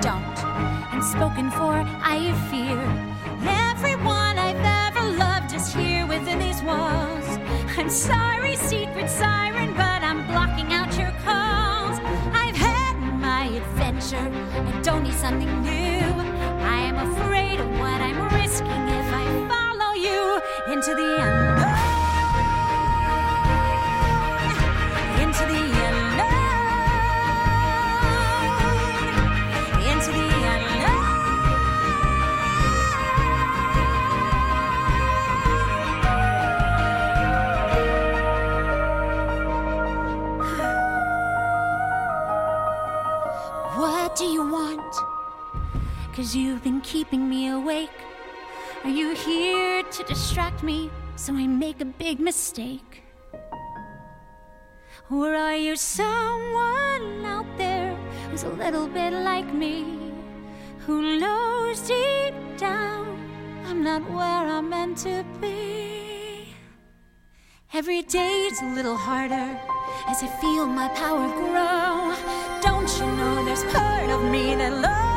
don't. And spoken for, I fear. Everyone I've ever loved is here within these walls. I'm sorry, secret siren, but I'm blocking out your calls. I've had my adventure, I don't need something new. I am afraid of what I'm risking if I follow you into the unknown. To distract me so I make a big mistake? Or are you someone out there who's a little bit like me? Who knows deep down I'm not where I'm meant to be? Every day it's a little harder as I feel my power grow. Don't you know there's part of me that loves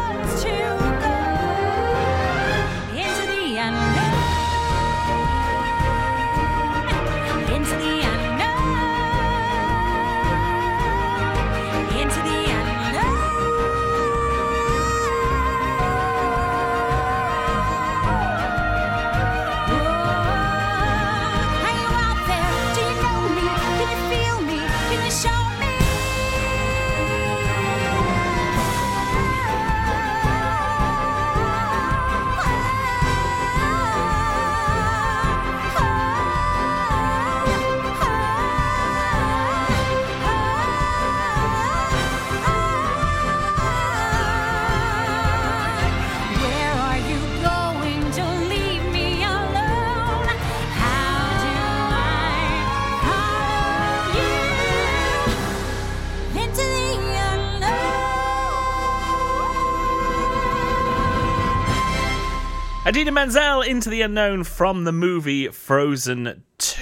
Idina Menzel into the unknown from the movie Frozen 2.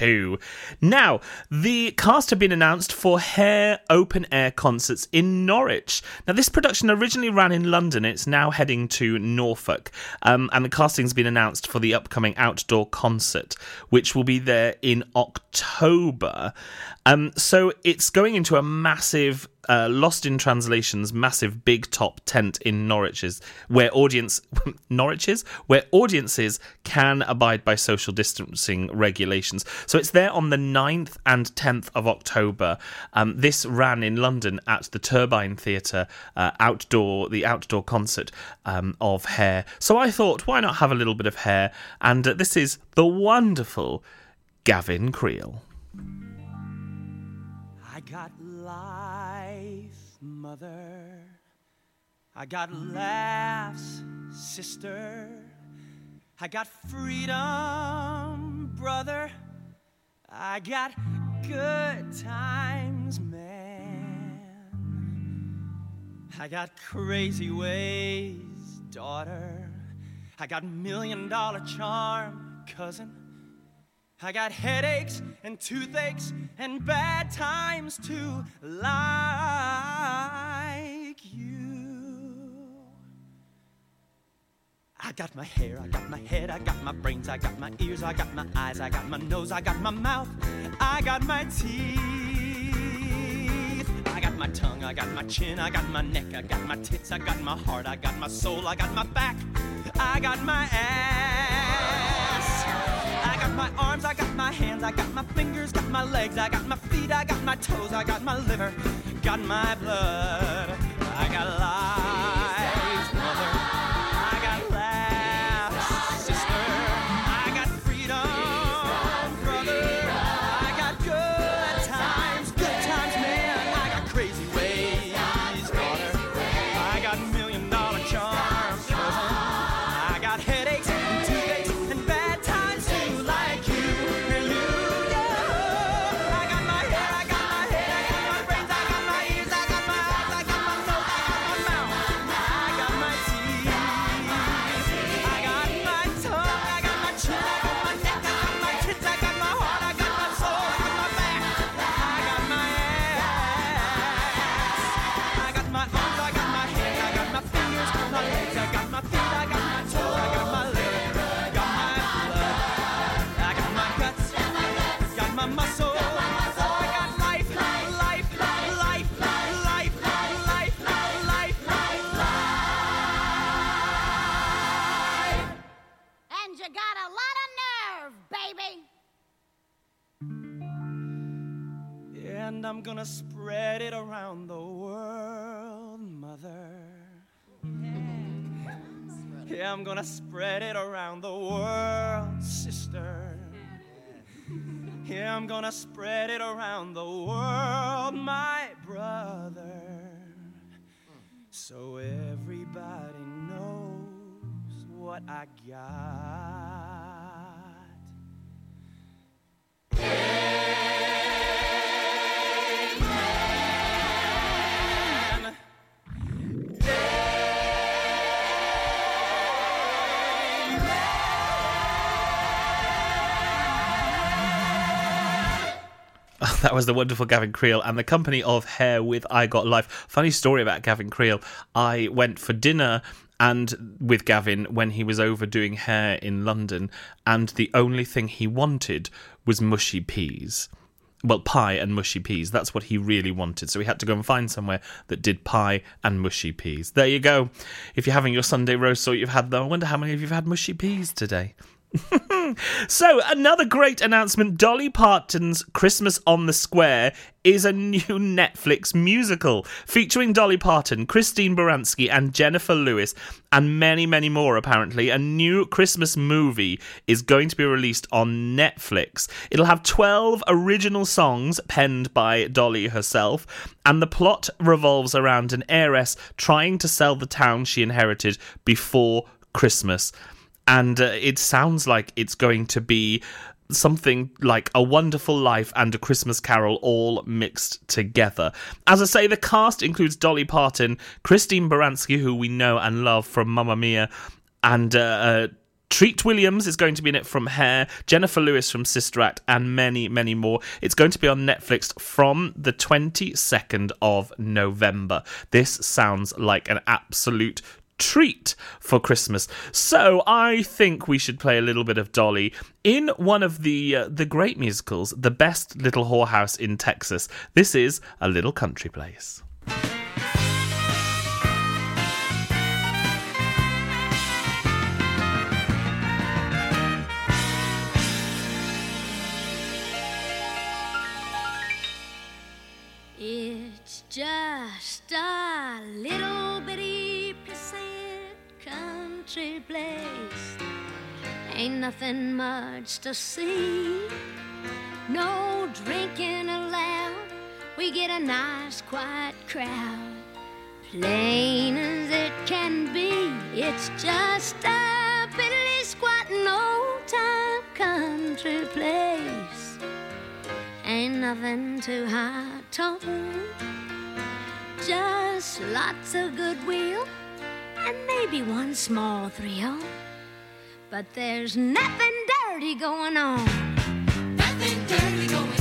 Now, the cast have been announced for Hair open air concerts in Norwich. Now, this production originally ran in London. It's now heading to Norfolk. Um, and the casting's been announced for the upcoming outdoor concert, which will be there in October. Um, so it's going into a massive uh, Lost in Translation's massive big top tent in Norwich's, where audience Norwich's, where audiences can abide by social distancing regulations. So it's there on the 9th and 10th of October. Um, this ran in London at the Turbine Theatre uh, outdoor, the outdoor concert um, of Hair. So I thought, why not have a little bit of Hair? And uh, this is the wonderful Gavin Creel. I got life, mother. I got laughs, sister. I got freedom, brother. I got good times, man. I got crazy ways, daughter. I got million dollar charm, cousin. I got headaches and toothaches and bad times too, like I got my hair, I got my head, I got my brains, I got my ears, I got my eyes, I got my nose, I got my mouth, I got my teeth. I got my tongue, I got my chin, I got my neck, I got my tits, I got my heart, I got my soul, I got my back, I got my ass. I got my arms, I got my hands, I got my fingers, got my legs, I got my feet, I got my toes, I got my liver, got my blood, I got life, spread it around the world, mother. Yeah, I'm gonna spread it around the world, sister. Yeah, I'm gonna spread it around the world, my brother. So everybody knows what I got. That was the wonderful Gavin Creel and the company of Hair with I Got Life. Funny story about Gavin Creel. I went for dinner and with Gavin when he was over doing hair in London, and the only thing he wanted was mushy peas. Well, pie and mushy peas. That's what he really wanted. So we had to go and find somewhere that did pie and mushy peas. There you go. If you're having your Sunday roast or you've had them, I wonder how many of you have had mushy peas today. so, another great announcement Dolly Parton's Christmas on the Square is a new Netflix musical featuring Dolly Parton, Christine Baranski, and Jennifer Lewis, and many, many more, apparently. A new Christmas movie is going to be released on Netflix. It'll have 12 original songs penned by Dolly herself, and the plot revolves around an heiress trying to sell the town she inherited before Christmas and uh, it sounds like it's going to be something like A Wonderful Life and A Christmas Carol all mixed together. As I say, the cast includes Dolly Parton, Christine Baranski, who we know and love from Mamma Mia, and uh, uh, Treat Williams is going to be in it from Hair, Jennifer Lewis from Sister Act, and many, many more. It's going to be on Netflix from the 22nd of November. This sounds like an absolute treat for Christmas. So I think we should play a little bit of Dolly in one of the uh, the great musicals, The Best Little Whorehouse in Texas. This is a little country place. Country place. Ain't nothing much to see. No drinking allowed. We get a nice quiet crowd. Plain as it can be. It's just a piddly squatting old time country place. Ain't nothing too high tone. Just lots of goodwill and maybe one small thrill. But there's nothing dirty going on. Nothing dirty going on.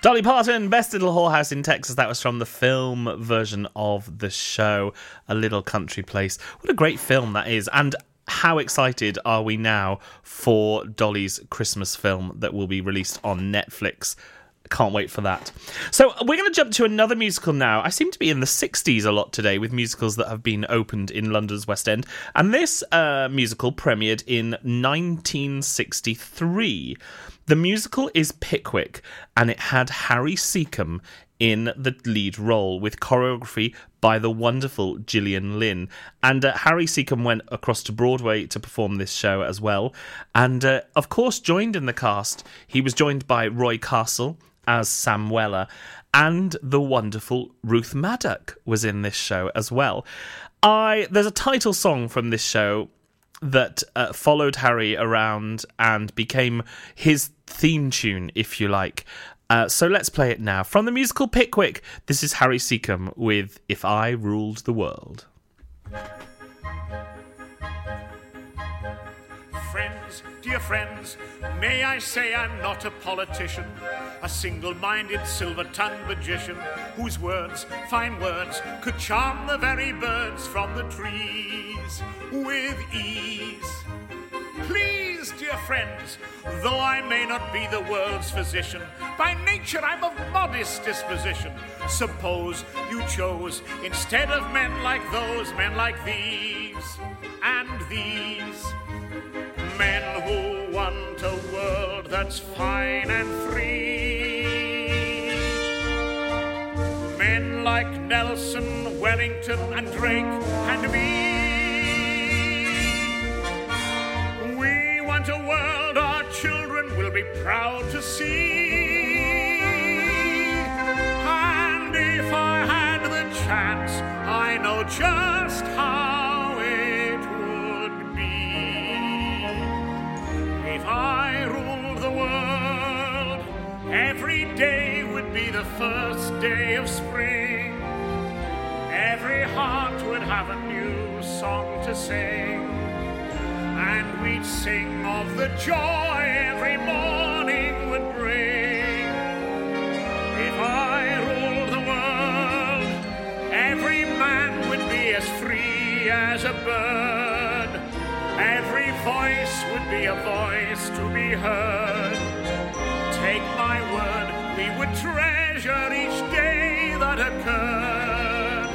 Dolly Parton, Best Little Whorehouse in Texas. That was from the film version of the show, A Little Country Place. What a great film that is. And how excited are we now for Dolly's Christmas film that will be released on Netflix? Can't wait for that. So, we're going to jump to another musical now. I seem to be in the 60s a lot today with musicals that have been opened in London's West End. And this uh, musical premiered in 1963. The musical is Pickwick, and it had Harry Secombe in the lead role with choreography by the wonderful Gillian Lynne. And uh, Harry Secombe went across to Broadway to perform this show as well. And uh, of course, joined in the cast, he was joined by Roy Castle as Sam Weller, and the wonderful Ruth Madoc was in this show as well. I there's a title song from this show that uh, followed Harry around and became his theme tune, if you like. Uh, so let's play it now. From the musical Pickwick, this is Harry Secombe with If I Ruled the World. Friends, dear friends, may I say I'm not a politician, a single minded silver tongued magician whose words, fine words, could charm the very birds from the trees with ease. Please, dear friends, though I may not be the world's physician, by nature I'm of modest disposition. Suppose you chose, instead of men like those, men like these and these. Men who want a world that's fine and free. Men like Nelson, Wellington, and Drake, and me. We want a world our children will be proud to see. And if I had the chance, I know just how the first day of spring. Every heart would have a new song to sing. And we'd sing of the joy every morning would bring. If I ruled the world, every man would be as free as a bird. Every voice would be a voice to be heard. Take my word, we would treasure each day that occurred.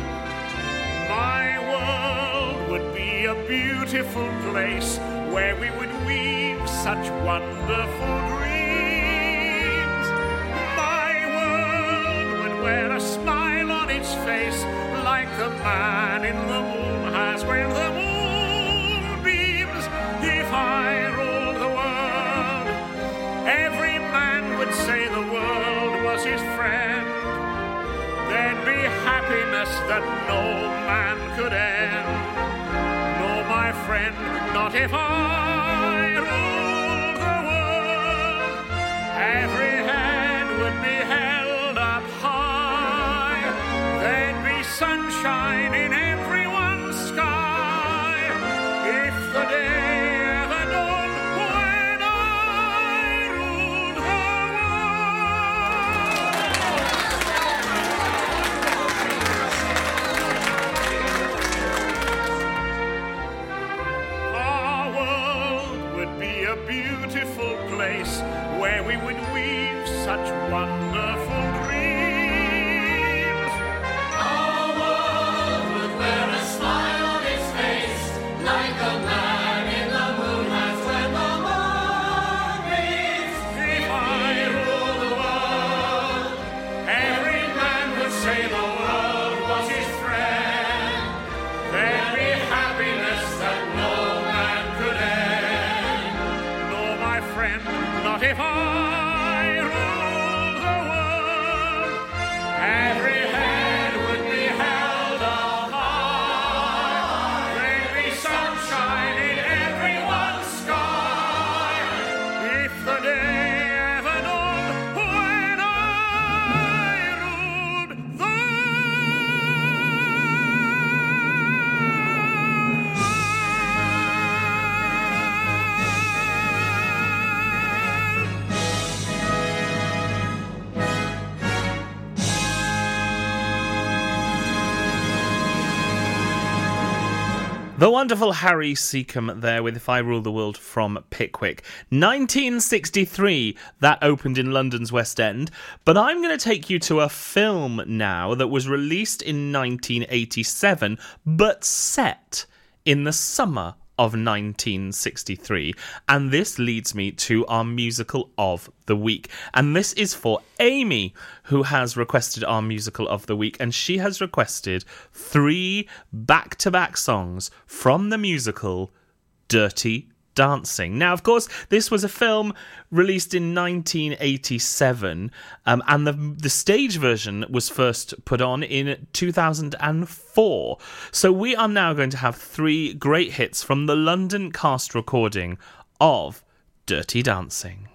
My world would be a beautiful place where we would weave such wonderful dreams. My world would wear a smile on its face like the man in the moon has when the moon his friend. There'd be happiness that no man could end. No, my friend, not if I The wonderful Harry Secombe there with If I Rule the World from Pickwick. 1963, that opened in London's West End. But I'm going to take you to a film now that was released in 1987, but set in the summer of 1963. And this leads me to our musical of the week. And this is for Amy, who has requested our musical of the week. And she has requested three back to back songs from the musical Dirty Dancing. Now, of course, this was a film released in 1987, um, and the the stage version was first put on in 2004. So we are now going to have three great hits from the London cast recording of Dirty Dancing.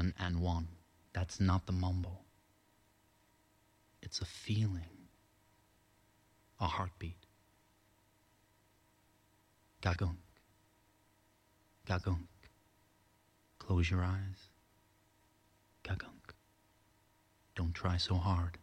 An and one. That's not the mumble. It's a feeling, a heartbeat. Gagunk. Gagunk. Close your eyes. Gagunk. Don't try so hard.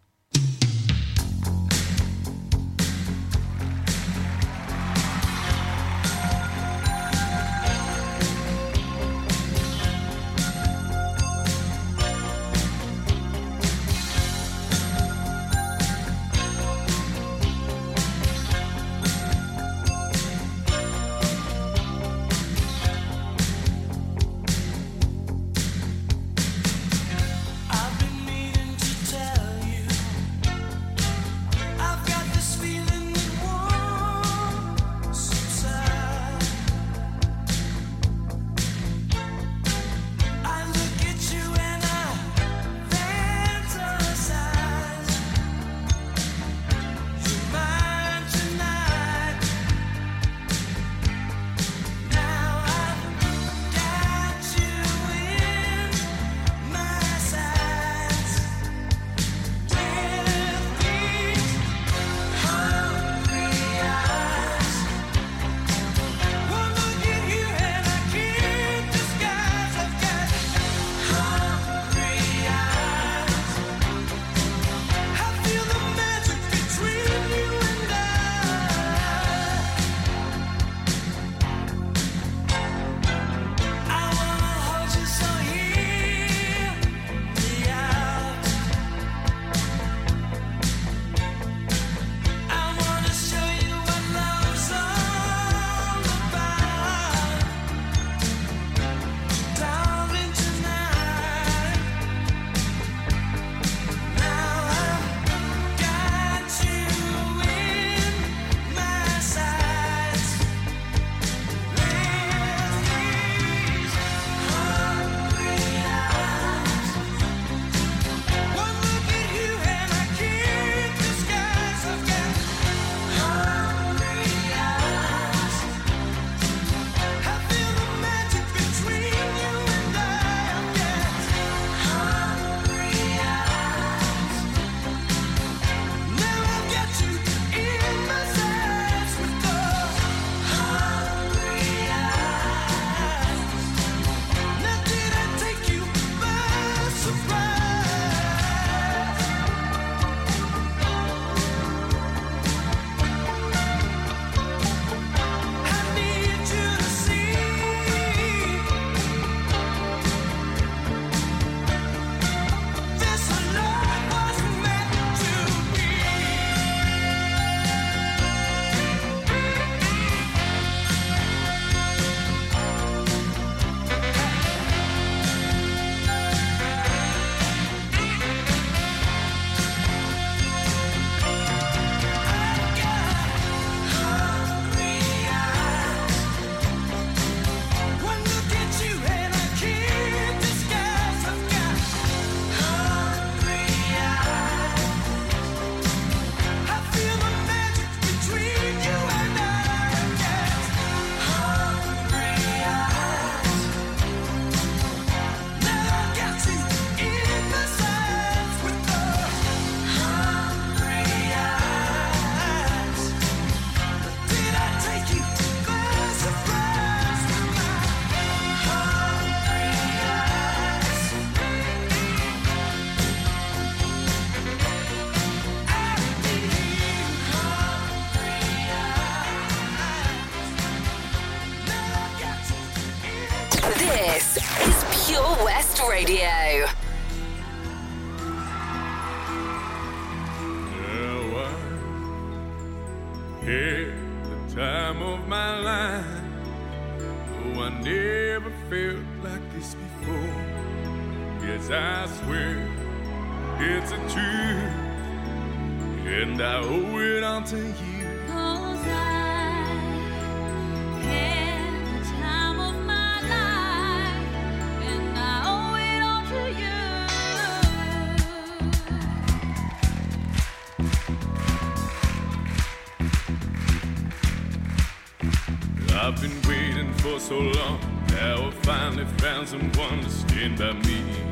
hasn't one to stand by me.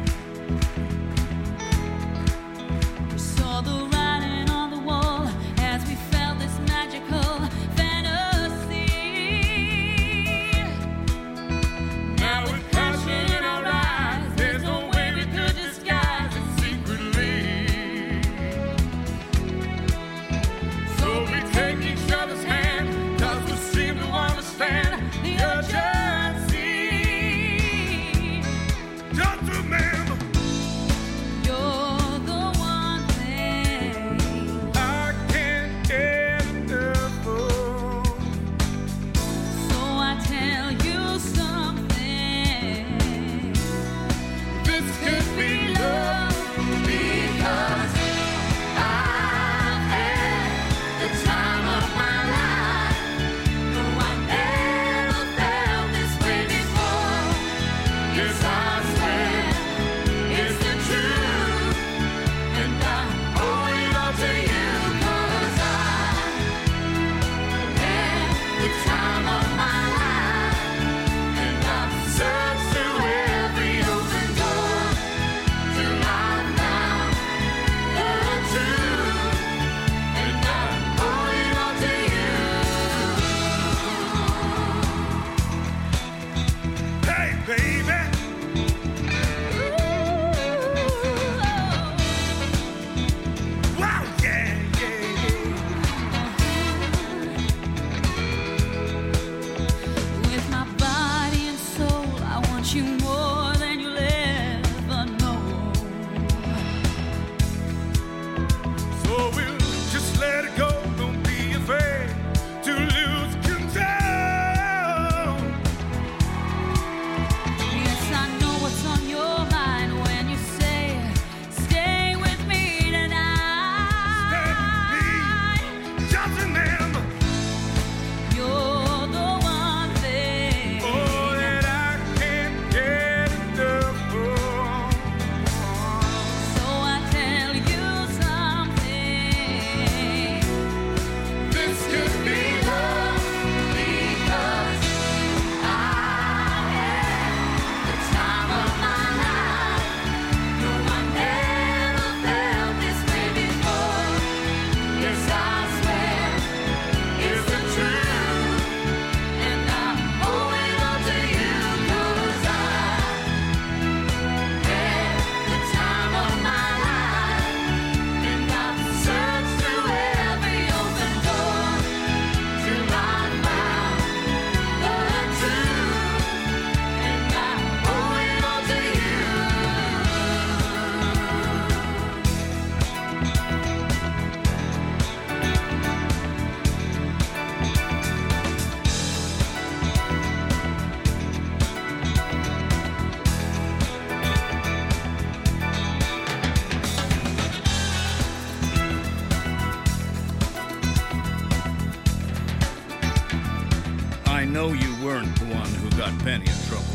know you weren't the one who got Penny in trouble.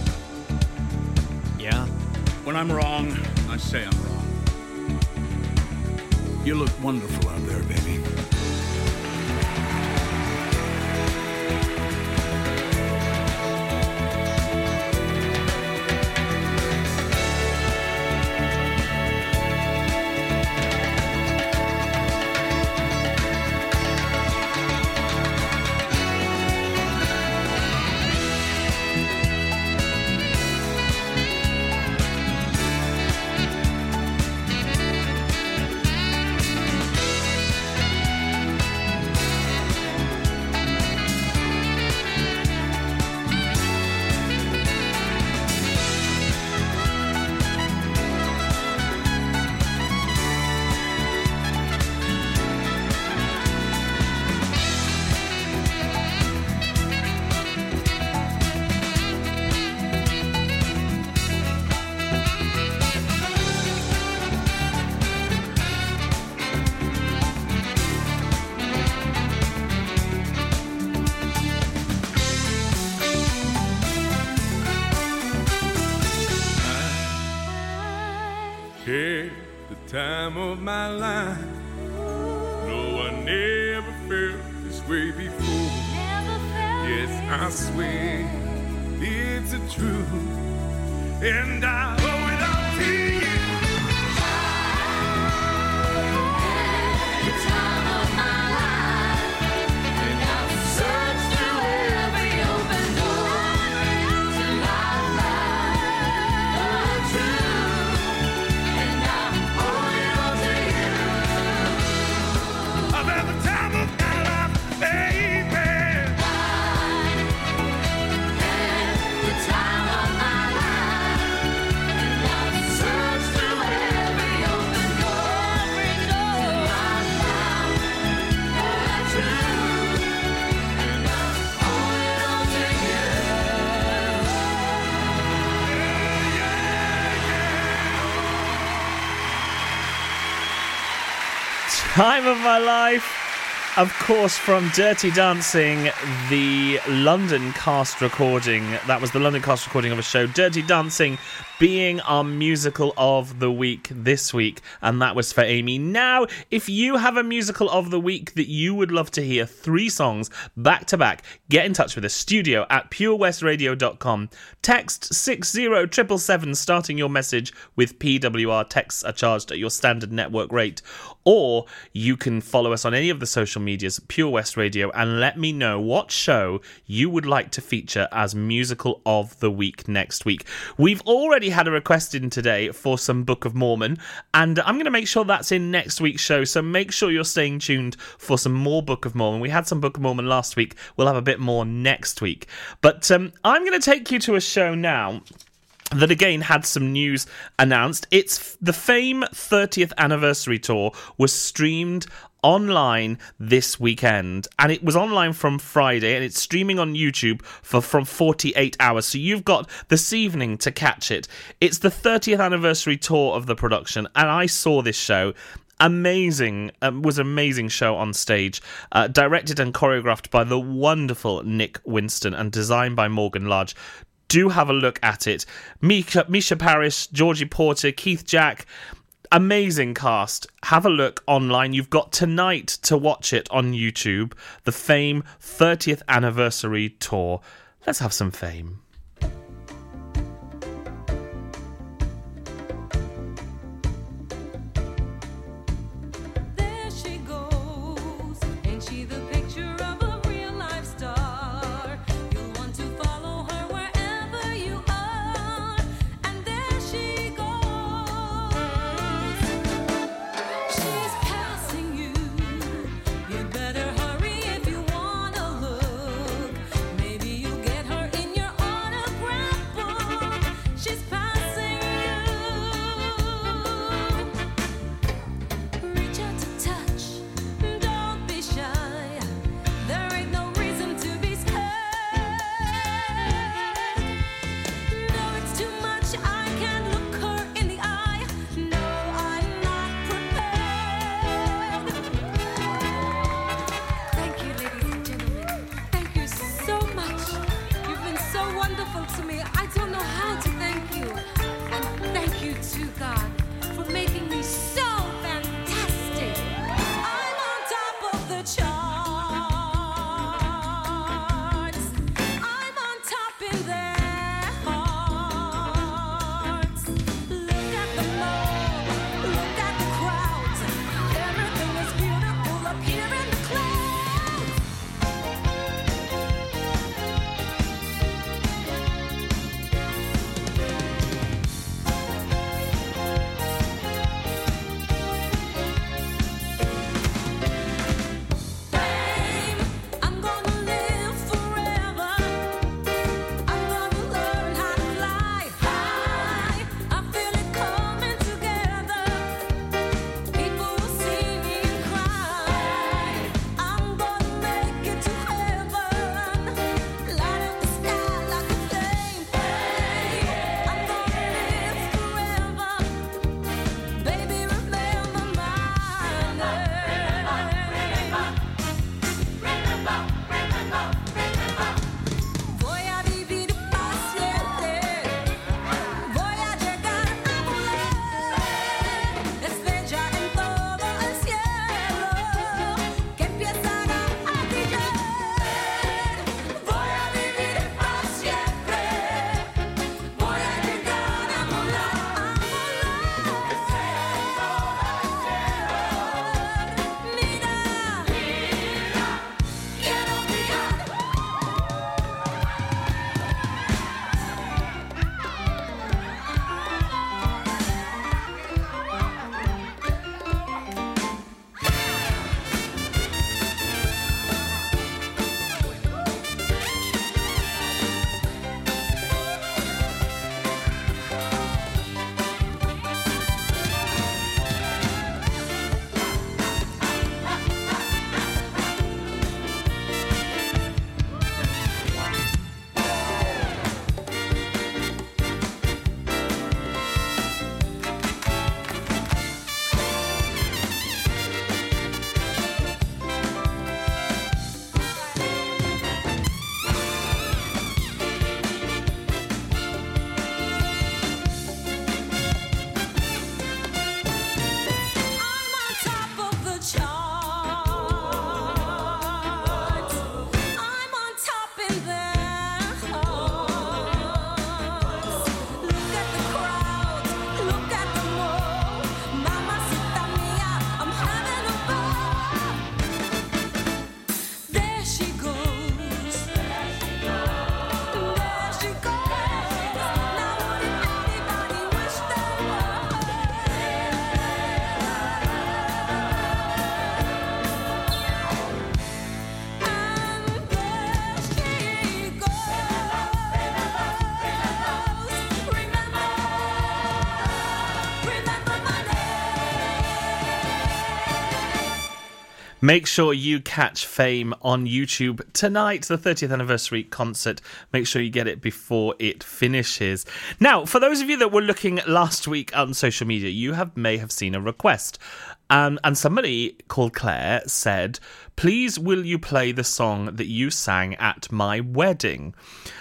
Yeah? When I'm wrong, I say I'm wrong. You look wonderful out there, baby. Time of my life. Of course, from Dirty Dancing, the London cast recording. That was the London cast recording of a show. Dirty Dancing being our musical of the week this week. And that was for Amy. Now, if you have a musical of the week that you would love to hear, three songs back to back, get in touch with us. Studio at purewestradio.com. Text 60777 starting your message with PWR. Texts are charged at your standard network rate. Or you can follow us on any of the social medias, Pure West Radio, and let me know what show you would like to feature as musical of the week next week. We've already had a request in today for some Book of Mormon, and I'm going to make sure that's in next week's show. So make sure you're staying tuned for some more Book of Mormon. We had some Book of Mormon last week. We'll have a bit more next week. But um, I'm going to take you to a show now that again had some news announced. It's the Fame 30th anniversary tour was streamed online this weekend and it was online from Friday and it's streaming on YouTube for from 48 hours. So you've got this evening to catch it. It's the 30th anniversary tour of the production and I saw this show. Amazing um, was an amazing show on stage uh, directed and choreographed by the wonderful Nick Winston and designed by Morgan Large do have a look at it. Misha, Mica Paris, Georgie Porter, Keith Jack, amazing cast. Have a look online. You've got tonight to watch it on YouTube. The Fame 30th Anniversary Tour. Let's have some fame. Make sure you catch Fame on YouTube tonight, the 30th anniversary concert. Make sure you get it before it finishes. Now, for those of you that were looking last week on social media, you have may have seen a request. Um, and somebody called Claire said, Please, will you play the song that you sang at my wedding?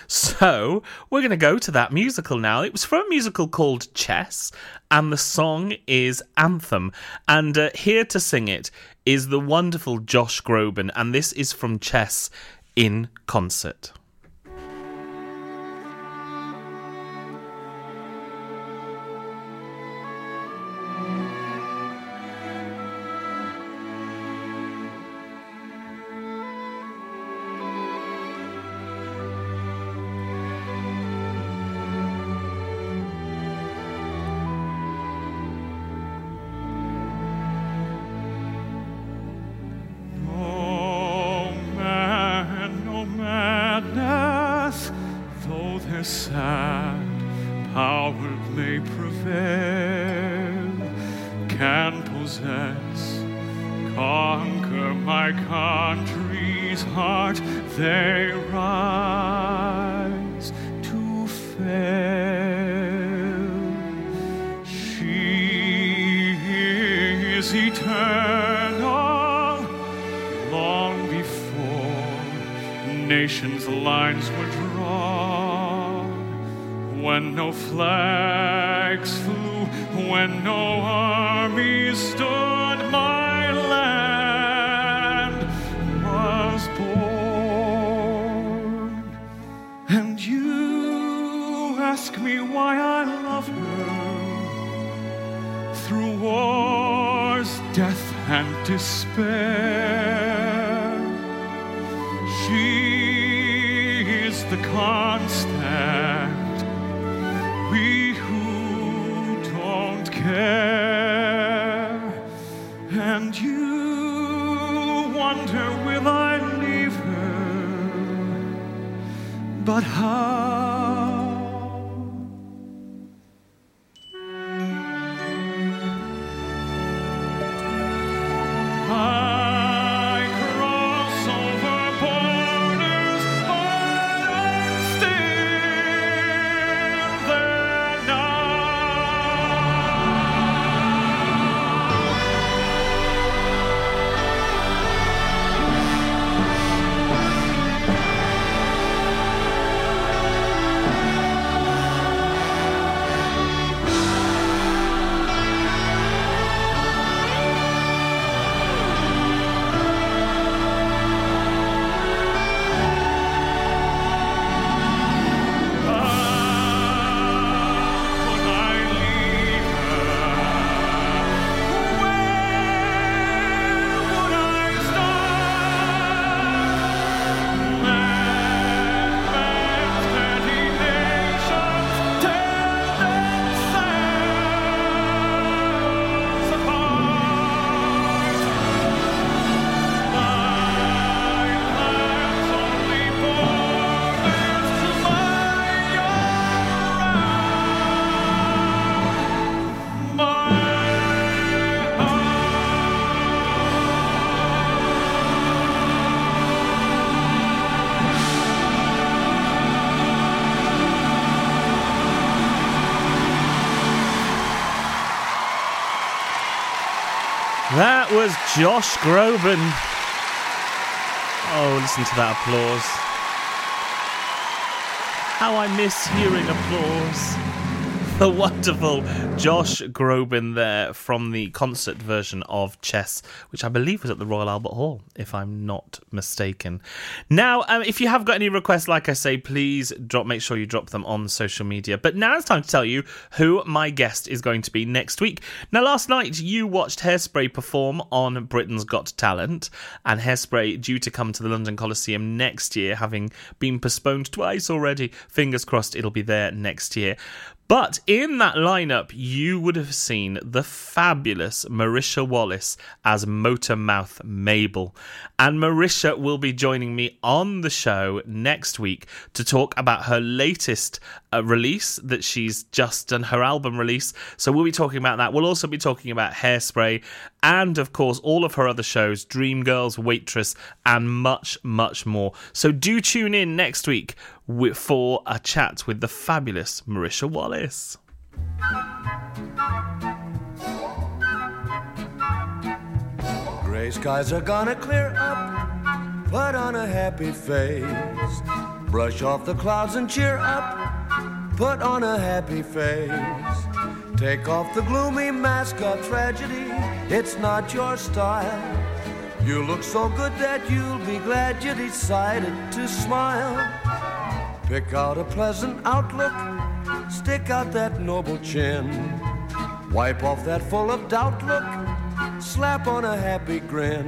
So, we're going to go to that musical now. It was from a musical called Chess, and the song is Anthem. And uh, here to sing it is the wonderful Josh Groban, and this is from Chess in concert. Lines were drawn. When no flags flew, when no armies stood, my land was born. And you ask me why I love her through wars, death, and despair. Was Josh Groban. Oh, listen to that applause. How I miss hearing applause. The wonderful Josh Groban there from the concert version of Chess, which I believe was at the Royal Albert Hall, if I'm not mistaken. Now, um, if you have got any requests, like I say, please drop. Make sure you drop them on social media. But now it's time to tell you who my guest is going to be next week. Now, last night you watched Hairspray perform on Britain's Got Talent, and Hairspray due to come to the London Coliseum next year, having been postponed twice already. Fingers crossed it'll be there next year. But in that lineup, you would have seen the fabulous Marisha Wallace as Motormouth Mabel. And Marisha will be joining me on the show next week to talk about her latest uh, release that she's just done, her album release. So we'll be talking about that. We'll also be talking about Hairspray and, of course, all of her other shows Dreamgirls, Waitress, and much, much more. So do tune in next week for a chat with the fabulous Marisha Wallace. Gray skies are gonna clear up. Put on a happy face. Brush off the clouds and cheer up. Put on a happy face. Take off the gloomy mask of tragedy. It's not your style. You look so good that you'll be glad you decided to smile. Pick out a pleasant outlook. Stick out that noble chin. Wipe off that full of doubt look. Slap on a happy grin.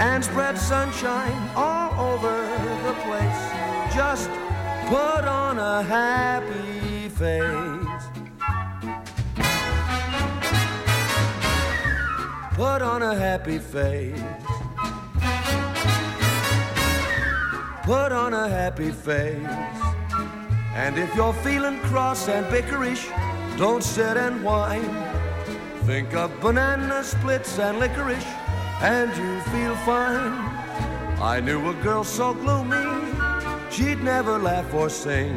And spread sunshine all over the place. Just put on a happy face. Put on a happy face. Put on a happy face. And if you're feeling cross and bickerish, don't sit and whine. Think of banana splits and licorice, and you'll feel fine. I knew a girl so gloomy, she'd never laugh or sing.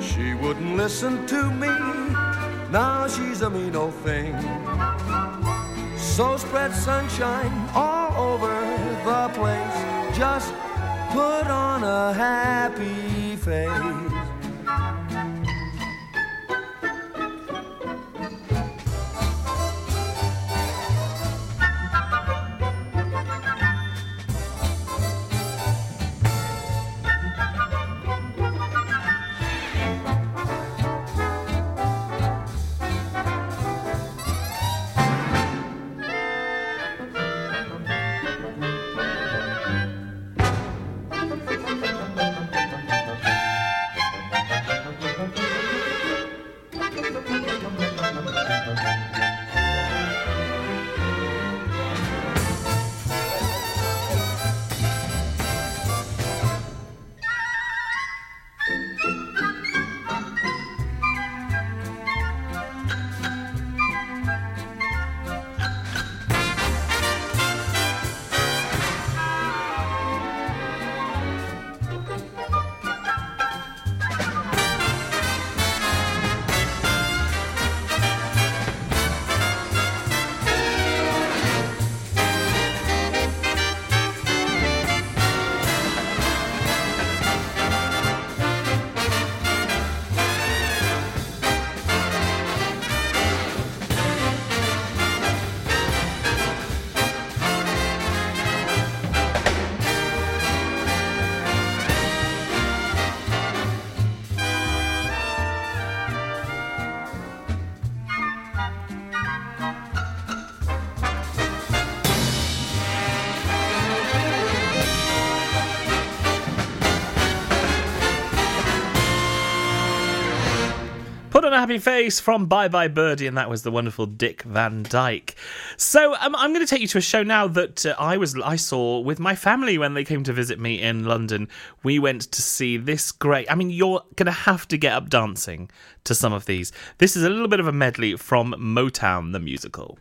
She wouldn't listen to me, now she's a mean old thing. So spread sunshine all over the place. Just put on a happy face. A happy face from Bye Bye Birdie, and that was the wonderful Dick Van Dyke. So um, I'm going to take you to a show now that uh, I was I saw with my family when they came to visit me in London. We went to see this great. I mean, you're going to have to get up dancing to some of these. This is a little bit of a medley from Motown the musical.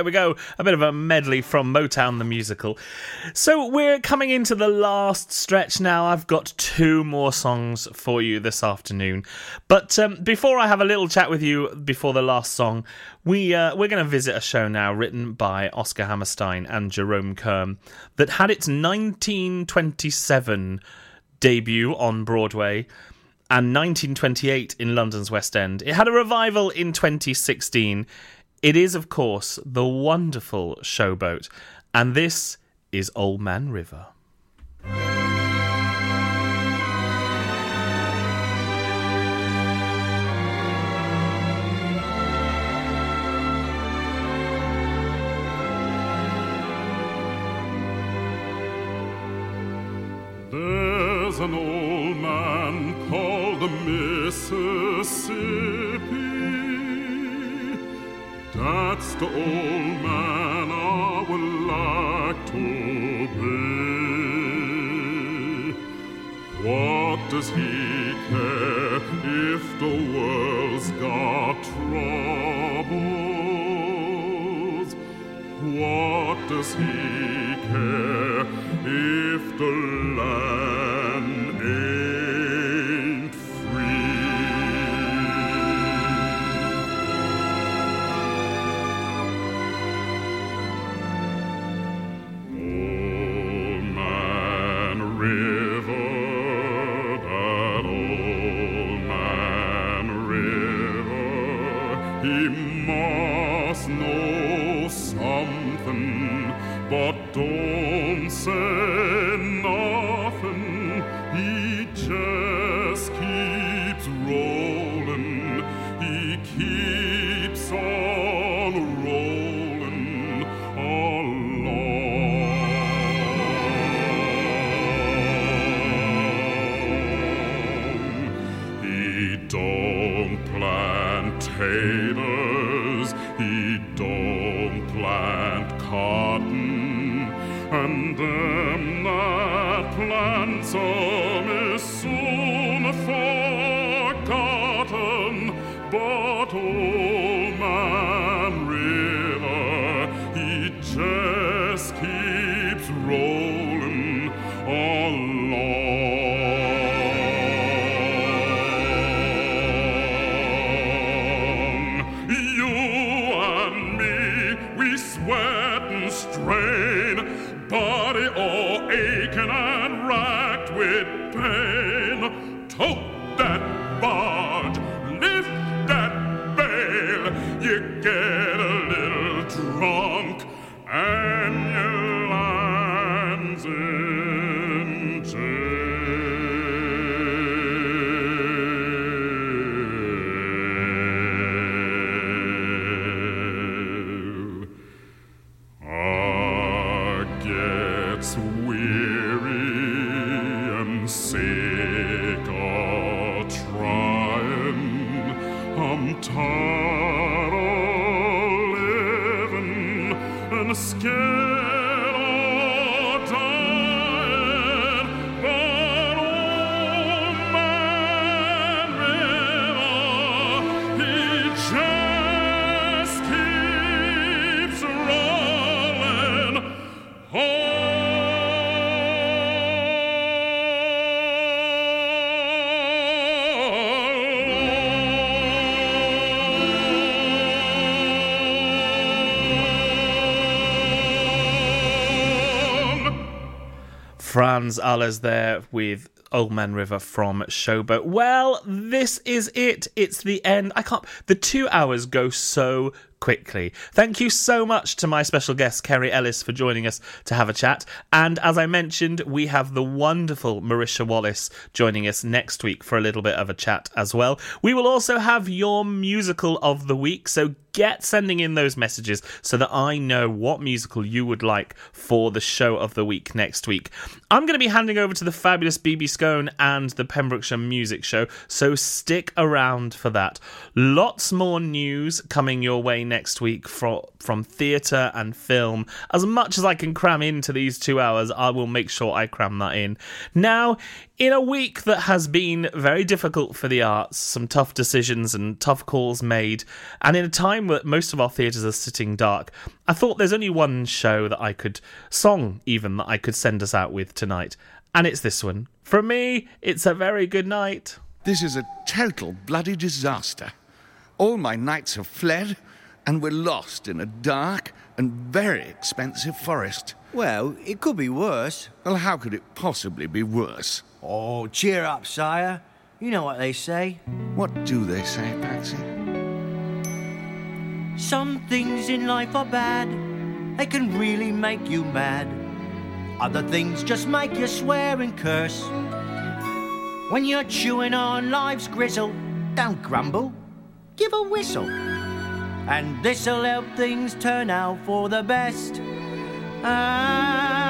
There we go. A bit of a medley from Motown the musical. So we're coming into the last stretch now. I've got two more songs for you this afternoon. But um, before I have a little chat with you before the last song, we uh, we're going to visit a show now written by Oscar Hammerstein and Jerome Kern that had its 1927 debut on Broadway and 1928 in London's West End. It had a revival in 2016. It is, of course, the wonderful Showboat, and this is Old Man River. There's an old That's the old man I would like to be. What does he care if the world's got troubles? What does he care Franz Alles there with Old Man River from Showboat. Well, this is it. It's the end. I can't. The two hours go so quickly. Thank you so much to my special guest, Kerry Ellis, for joining us to have a chat. And as I mentioned, we have the wonderful Marisha Wallace joining us next week for a little bit of a chat as well. We will also have your musical of the week, so get sending in those messages so that I know what musical you would like for the show of the week next week. I'm going to be handing over to the fabulous BB Scone and the Pembrokeshire Music Show, so stick around for that. Lots more news coming your way next week from from theatre and film. As much as I can cram into these two hours, I will make sure I cram that in. Now, in a week that has been very difficult for the arts, some tough decisions and tough calls made, and in a time that most of our theatres are sitting dark, I thought there's only one show that I could, song even, that I could send us out with tonight, and it's this one. From me, it's a very good night. This is a total bloody disaster. All my knights have fled, and we're lost in a dark and very expensive forest. Well, it could be worse. Well, how could it possibly be worse? Oh, cheer up, sire. You know what they say. What do they say, Patsy? Some things in life are bad, they can really make you mad. Other things just make you swear and curse. When you're chewing on life's gristle, don't grumble, give a whistle. And this'll help things turn out for the best. And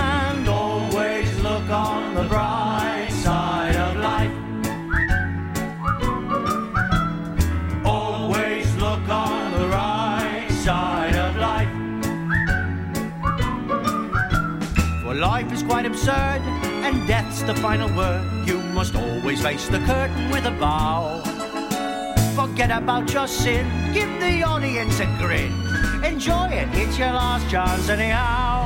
on the bright side of life. Always look on the right side of life. For life is quite absurd, and death's the final word. You must always face the curtain with a bow. Forget about your sin, give the audience a grin. Enjoy it, it's your last chance anyhow.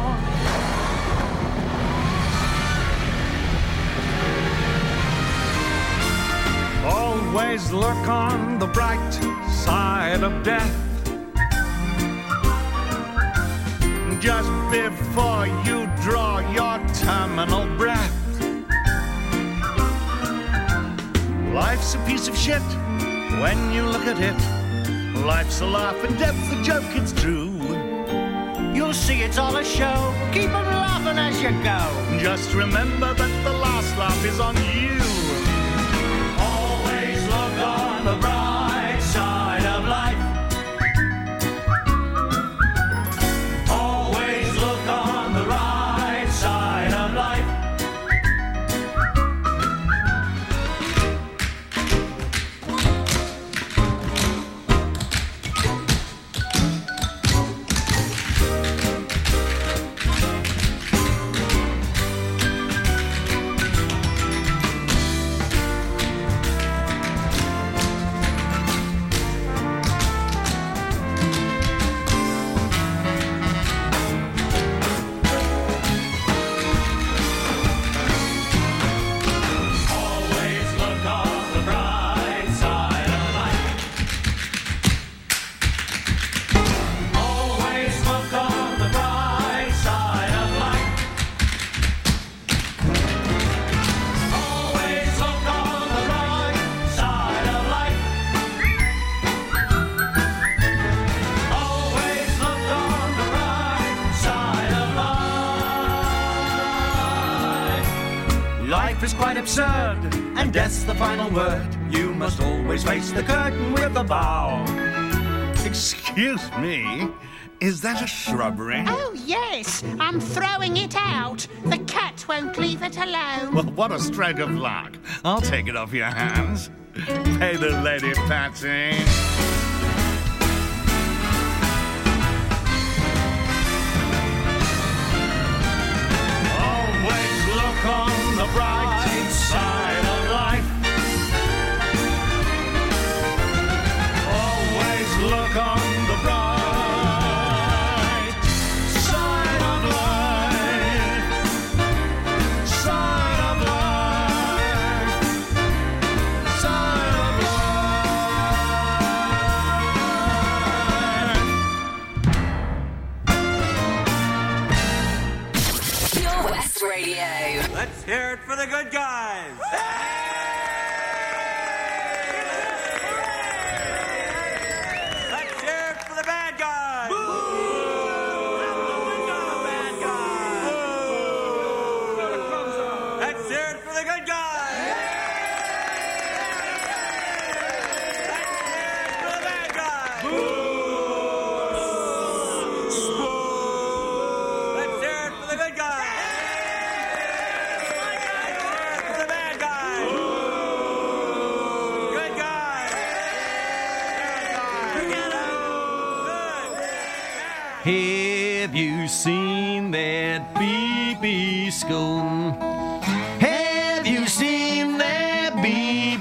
Always look on the bright side of death. Just before you draw your terminal breath. Life's a piece of shit when you look at it. Life's a laugh and death's a joke, it's true. You'll see it's all a show. Keep on laughing as you go. Just remember that the last laugh is on you. Life. Life is quite absurd, and death's the final word. You must always face the curtain with a bow. Excuse me, is that a shrubbery? Oh, yes, I'm throwing it out. The cat won't leave it alone. Well, what a stroke of luck. I'll take it off your hands. Pay the lady, Patsy. For the good guys.